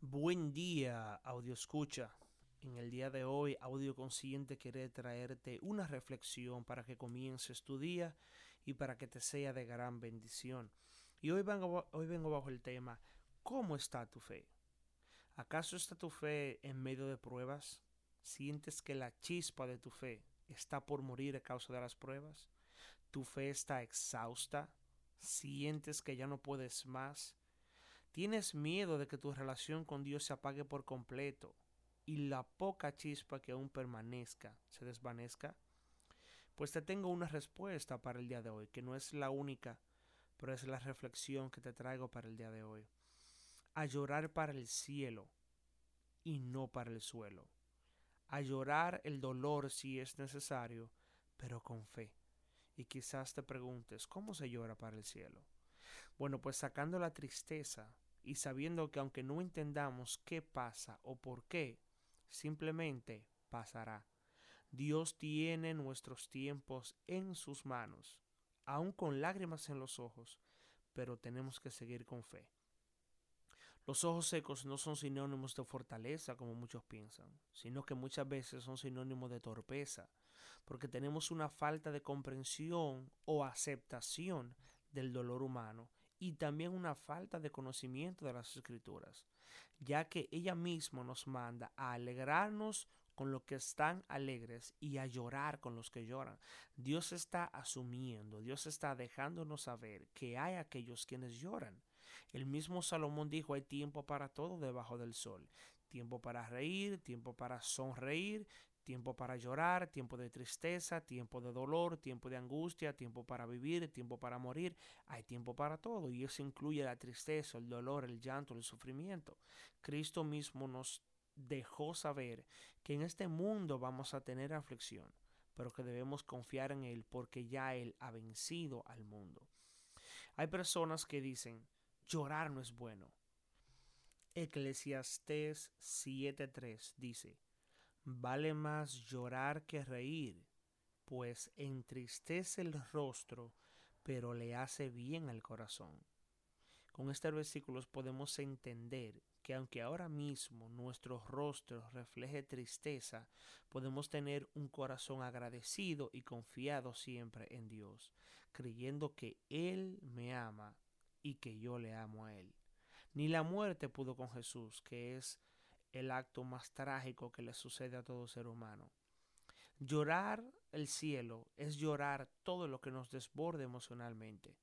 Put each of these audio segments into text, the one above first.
Buen día, audio escucha. En el día de hoy, Audio Consciente quiere traerte una reflexión para que comiences tu día y para que te sea de gran bendición. Y hoy vengo, hoy vengo bajo el tema, ¿cómo está tu fe? ¿Acaso está tu fe en medio de pruebas? ¿Sientes que la chispa de tu fe está por morir a causa de las pruebas? ¿Tu fe está exhausta? ¿Sientes que ya no puedes más? Tienes miedo de que tu relación con Dios se apague por completo y la poca chispa que aún permanezca se desvanezca. Pues te tengo una respuesta para el día de hoy, que no es la única, pero es la reflexión que te traigo para el día de hoy. A llorar para el cielo y no para el suelo. A llorar el dolor si es necesario, pero con fe. Y quizás te preguntes, ¿cómo se llora para el cielo? Bueno, pues sacando la tristeza y sabiendo que aunque no entendamos qué pasa o por qué, simplemente pasará. Dios tiene nuestros tiempos en sus manos, aun con lágrimas en los ojos, pero tenemos que seguir con fe. Los ojos secos no son sinónimos de fortaleza como muchos piensan, sino que muchas veces son sinónimos de torpeza, porque tenemos una falta de comprensión o aceptación del dolor humano y también una falta de conocimiento de las escrituras, ya que ella misma nos manda a alegrarnos con los que están alegres y a llorar con los que lloran. Dios está asumiendo, Dios está dejándonos saber que hay aquellos quienes lloran. El mismo Salomón dijo, hay tiempo para todo debajo del sol, tiempo para reír, tiempo para sonreír, tiempo para llorar, tiempo de tristeza, tiempo de dolor, tiempo de angustia, tiempo para vivir, tiempo para morir. Hay tiempo para todo y eso incluye la tristeza, el dolor, el llanto, el sufrimiento. Cristo mismo nos dejó saber que en este mundo vamos a tener aflicción, pero que debemos confiar en Él porque ya Él ha vencido al mundo. Hay personas que dicen, llorar no es bueno. Eclesiastés 7:3 dice, Vale más llorar que reír, pues entristece el rostro, pero le hace bien al corazón. Con estos versículos podemos entender que aunque ahora mismo nuestro rostro refleje tristeza, podemos tener un corazón agradecido y confiado siempre en Dios, creyendo que Él me ama y que yo le amo a Él. Ni la muerte pudo con Jesús, que es el acto más trágico que le sucede a todo ser humano. Llorar el cielo es llorar todo lo que nos desborde emocionalmente,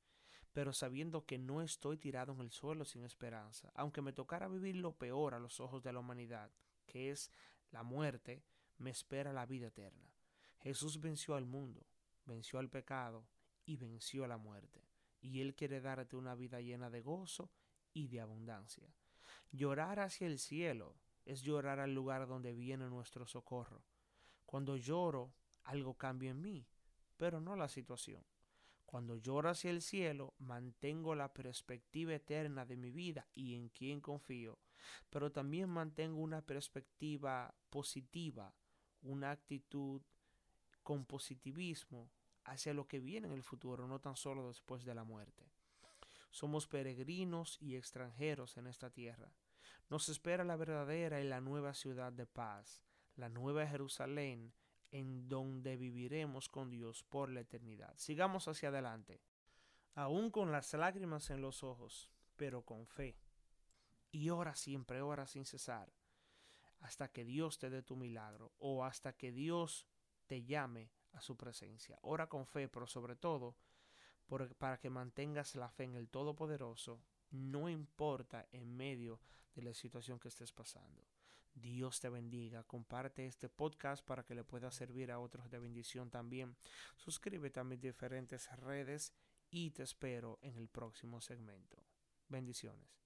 pero sabiendo que no estoy tirado en el suelo sin esperanza, aunque me tocara vivir lo peor a los ojos de la humanidad, que es la muerte, me espera la vida eterna. Jesús venció al mundo, venció al pecado y venció a la muerte, y Él quiere darte una vida llena de gozo y de abundancia. Llorar hacia el cielo es llorar al lugar donde viene nuestro socorro. Cuando lloro, algo cambia en mí, pero no la situación. Cuando lloro hacia el cielo, mantengo la perspectiva eterna de mi vida y en quien confío, pero también mantengo una perspectiva positiva, una actitud con positivismo hacia lo que viene en el futuro, no tan solo después de la muerte. Somos peregrinos y extranjeros en esta tierra. Nos espera la verdadera y la nueva ciudad de paz, la nueva Jerusalén, en donde viviremos con Dios por la eternidad. Sigamos hacia adelante, aún con las lágrimas en los ojos, pero con fe. Y ora siempre, ora sin cesar, hasta que Dios te dé tu milagro o hasta que Dios te llame a su presencia. Ora con fe, pero sobre todo para que mantengas la fe en el Todopoderoso no importa en medio de la situación que estés pasando. Dios te bendiga. Comparte este podcast para que le pueda servir a otros de bendición también. Suscríbete a mis diferentes redes y te espero en el próximo segmento. Bendiciones.